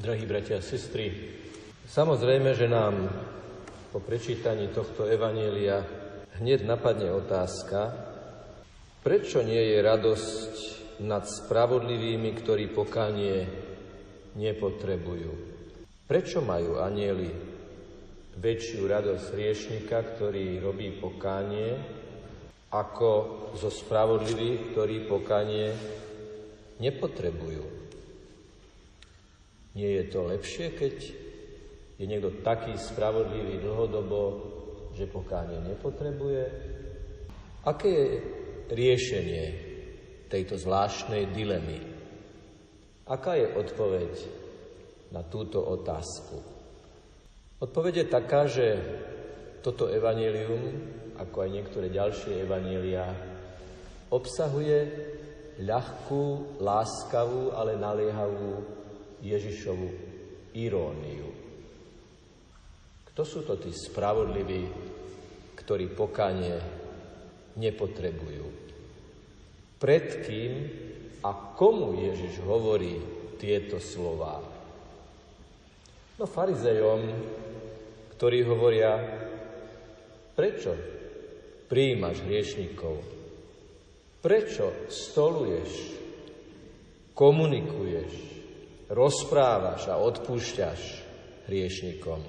Drahí bratia a sestry, samozrejme, že nám po prečítaní tohto evanielia hneď napadne otázka, prečo nie je radosť nad spravodlivými, ktorí pokánie nepotrebujú. Prečo majú anieli väčšiu radosť riešnika, ktorý robí pokánie, ako zo spravodlivých, ktorí pokánie nepotrebujú. Nie je to lepšie, keď je niekto taký spravodlivý dlhodobo, že pokánie nepotrebuje? Aké je riešenie tejto zvláštnej dilemy? Aká je odpoveď na túto otázku? Odpoveď je taká, že toto evanelium ako aj niektoré ďalšie evanielia, obsahuje ľahkú, láskavú, ale naliehavú Ježišovu iróniu. Kto sú to tí spravodliví, ktorí pokanie nepotrebujú? Pred kým a komu Ježiš hovorí tieto slová? No farizejom, ktorí hovoria, prečo prijímaš hriešnikov? Prečo stoluješ, komunikuješ, rozprávaš a odpúšťaš hriešnikom?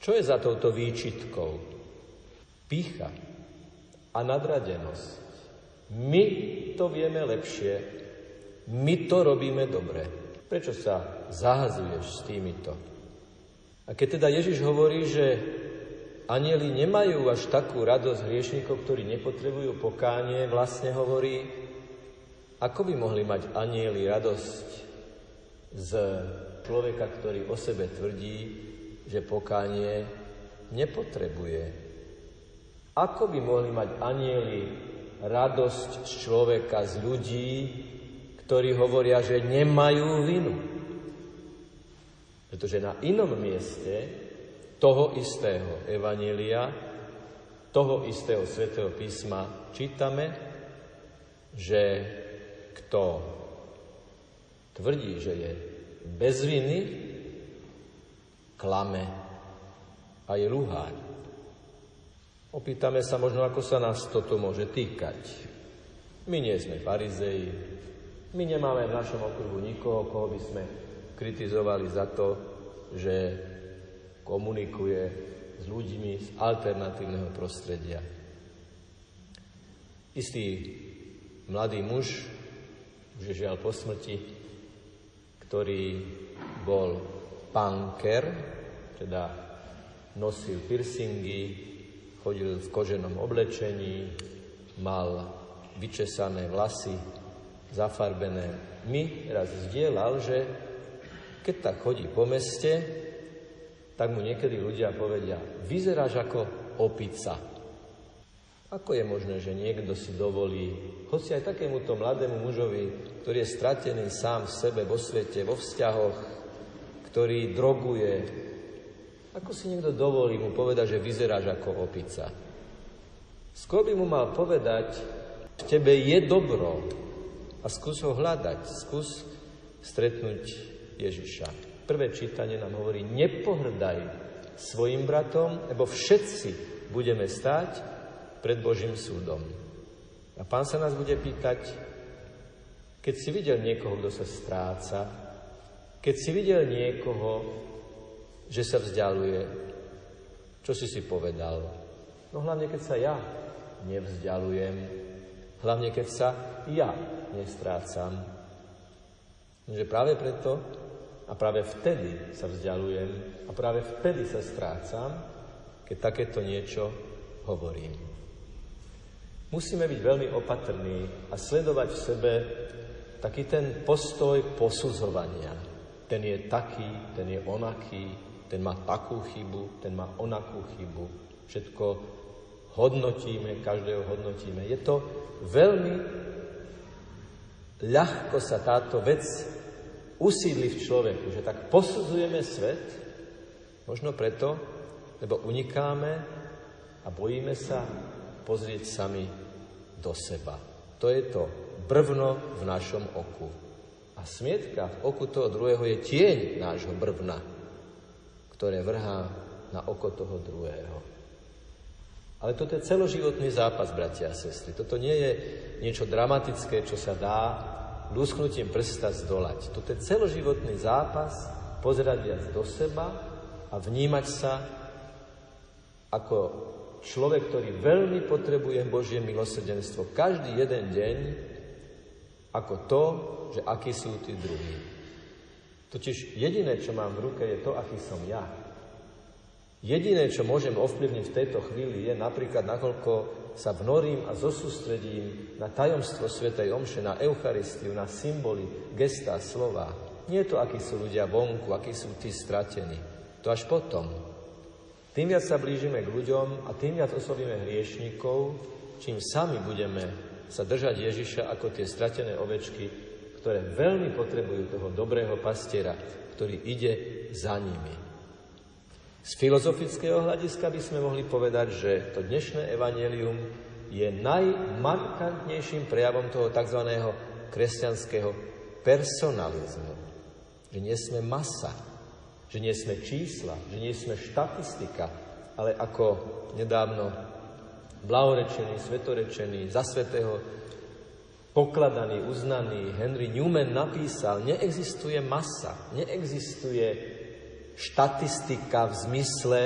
Čo je za touto výčitkou? Pícha a nadradenosť. My to vieme lepšie, my to robíme dobre. Prečo sa zahazuješ s týmito? A keď teda Ježiš hovorí, že Anieli nemajú až takú radosť hriešnikov, ktorí nepotrebujú pokánie, vlastne hovorí, ako by mohli mať anieli radosť z človeka, ktorý o sebe tvrdí, že pokánie nepotrebuje. Ako by mohli mať anieli radosť z človeka, z ľudí, ktorí hovoria, že nemajú vinu. Pretože na inom mieste toho istého Evanília, toho istého svätého písma čítame, že kto tvrdí, že je bez viny, klame a je luháň. Opýtame sa možno, ako sa nás toto môže týkať. My nie sme farizeji, my nemáme v našom okruhu nikoho, koho by sme kritizovali za to, že komunikuje s ľuďmi z alternatívneho prostredia. Istý mladý muž, už je žiaľ po smrti, ktorý bol punker, teda nosil piercingy, chodil v koženom oblečení, mal vyčesané vlasy, zafarbené. Mi raz zdieľal, že keď tak chodí po meste, tak mu niekedy ľudia povedia, vyzeráš ako opica. Ako je možné, že niekto si dovolí, hoci aj takémuto mladému mužovi, ktorý je stratený sám v sebe, vo svete, vo vzťahoch, ktorý droguje, ako si niekto dovolí mu povedať, že vyzeráš ako opica? Skôr by mu mal povedať, v tebe je dobro a skús ho hľadať, skús stretnúť Ježiša. Prvé čítanie nám hovorí, nepohrdaj svojim bratom, lebo všetci budeme stáť pred Božím súdom. A pán sa nás bude pýtať, keď si videl niekoho, kto sa stráca, keď si videl niekoho, že sa vzdialuje, čo si si povedal? No hlavne, keď sa ja nevzdialujem, hlavne, keď sa ja nestrácam. Že práve preto a práve vtedy sa vzdialujem a práve vtedy sa strácam, keď takéto niečo hovorím. Musíme byť veľmi opatrní a sledovať v sebe taký ten postoj posudzovania. Ten je taký, ten je onaký, ten má takú chybu, ten má onakú chybu. Všetko hodnotíme, každého hodnotíme. Je to veľmi ľahko sa táto vec usídli v človeku, že tak posudzujeme svet, možno preto, lebo unikáme a bojíme sa pozrieť sami do seba. To je to brvno v našom oku. A smietka v oku toho druhého je tieň nášho brvna, ktoré vrhá na oko toho druhého. Ale toto je celoživotný zápas, bratia a sestry. Toto nie je niečo dramatické, čo sa dá lúsknutím prsta zdolať. Toto je celoživotný zápas, pozerať viac do seba a vnímať sa ako človek, ktorý veľmi potrebuje Božie milosrdenstvo každý jeden deň, ako to, že akí sú tí druhí. Totiž jediné, čo mám v ruke, je to, aký som ja. Jediné, čo môžem ovplyvniť v tejto chvíli, je napríklad, nakoľko sa vnorím a zosústredím na tajomstvo Svetej Omše, na Eucharistiu, na symboly, gestá, slova. Nie je to, akí sú ľudia vonku, akí sú tí stratení. To až potom. Tým viac sa blížime k ľuďom a tým viac oslovíme hriešnikov, čím sami budeme sa držať Ježiša ako tie stratené ovečky, ktoré veľmi potrebujú toho dobrého pastiera, ktorý ide za nimi. Z filozofického hľadiska by sme mohli povedať, že to dnešné evanelium je najmarkantnejším prejavom toho tzv. kresťanského personalizmu. Že nie sme masa, že nie sme čísla, že nie sme štatistika, ale ako nedávno blahorečený, svetorečený, za svetého pokladaný, uznaný Henry Newman napísal, neexistuje masa, neexistuje štatistika v zmysle,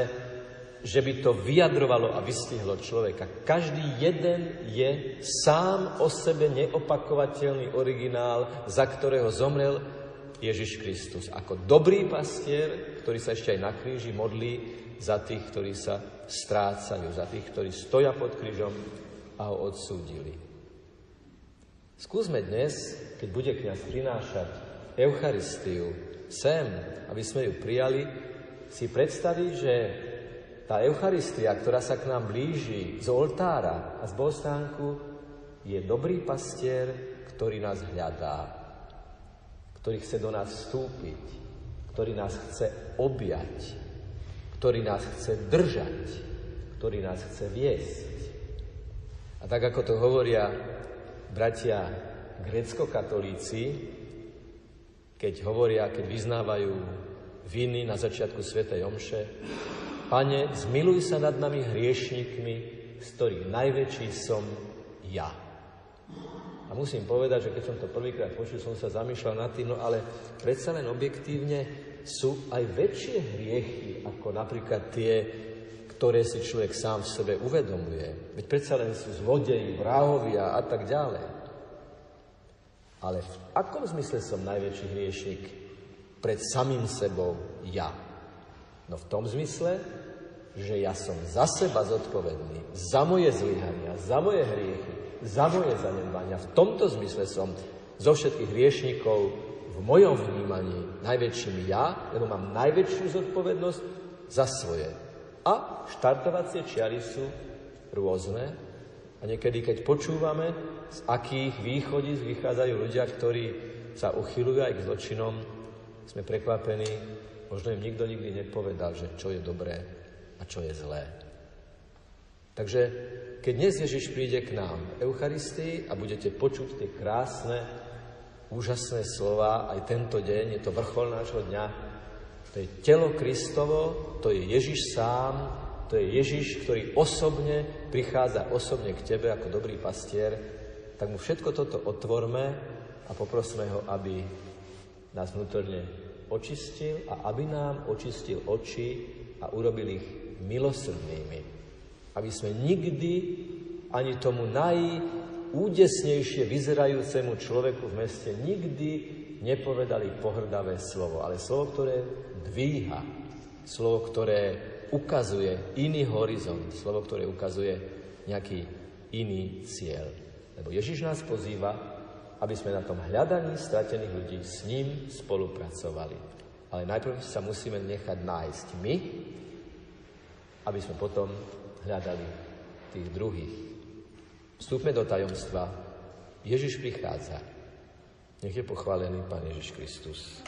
že by to vyjadrovalo a vystihlo človeka. Každý jeden je sám o sebe neopakovateľný originál, za ktorého zomrel Ježiš Kristus. Ako dobrý pastier, ktorý sa ešte aj na kríži modlí za tých, ktorí sa strácajú, za tých, ktorí stoja pod krížom a ho odsúdili. Skúsme dnes, keď bude kniaz prinášať Eucharistiu, sem, aby sme ju prijali, si predstaviť, že tá Eucharistia, ktorá sa k nám blíži z oltára a z bohostánku, je dobrý pastier, ktorý nás hľadá, ktorý chce do nás vstúpiť, ktorý nás chce objať, ktorý nás chce držať, ktorý nás chce viesť. A tak ako to hovoria bratia grecko-katolíci, keď hovoria, keď vyznávajú viny na začiatku Svetej Omše. Pane, zmiluj sa nad nami hriešnikmi, z ktorých najväčší som ja. A musím povedať, že keď som to prvýkrát počul, som sa zamýšľal nad tým, no ale predsa len objektívne sú aj väčšie hriechy, ako napríklad tie, ktoré si človek sám v sebe uvedomuje. Veď predsa len sú zlodeji, vrahovia a tak ďalej. Ale v akom zmysle som najväčší hriešnik pred samým sebou ja? No v tom zmysle, že ja som za seba zodpovedný, za moje zlyhania, za moje hriechy, za moje zanedbania. V tomto zmysle som zo všetkých hriešnikov v mojom vnímaní najväčším ja, lebo mám najväčšiu zodpovednosť za svoje. A štartovacie čiary sú rôzne. A niekedy, keď počúvame z akých východisk vychádzajú ľudia, ktorí sa uchylujú aj k zločinom, sme prekvapení, možno im nikto nikdy nepovedal, že čo je dobré a čo je zlé. Takže keď dnes Ježiš príde k nám v Eucharistii a budete počuť tie krásne, úžasné slova, aj tento deň, je to vrchol nášho dňa, to je telo Kristovo, to je Ježiš sám, to je Ježiš, ktorý osobne prichádza osobne k tebe ako dobrý pastier tak mu všetko toto otvorme a poprosme ho, aby nás vnútorne očistil a aby nám očistil oči a urobil ich milosrdnými. Aby sme nikdy ani tomu najúdesnejšie vyzerajúcemu človeku v meste nikdy nepovedali pohrdavé slovo, ale slovo, ktoré dvíha, slovo, ktoré ukazuje iný horizont, slovo, ktoré ukazuje nejaký iný cieľ. Lebo Ježiš nás pozýva, aby sme na tom hľadaní stratených ľudí s ním spolupracovali. Ale najprv sa musíme nechať nájsť my, aby sme potom hľadali tých druhých. Vstúpme do tajomstva. Ježiš prichádza. Nech je pochválený Pán Ježiš Kristus.